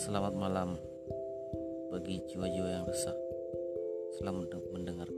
Selamat malam bagi jiwa-jiwa yang resah. Selamat mendengar.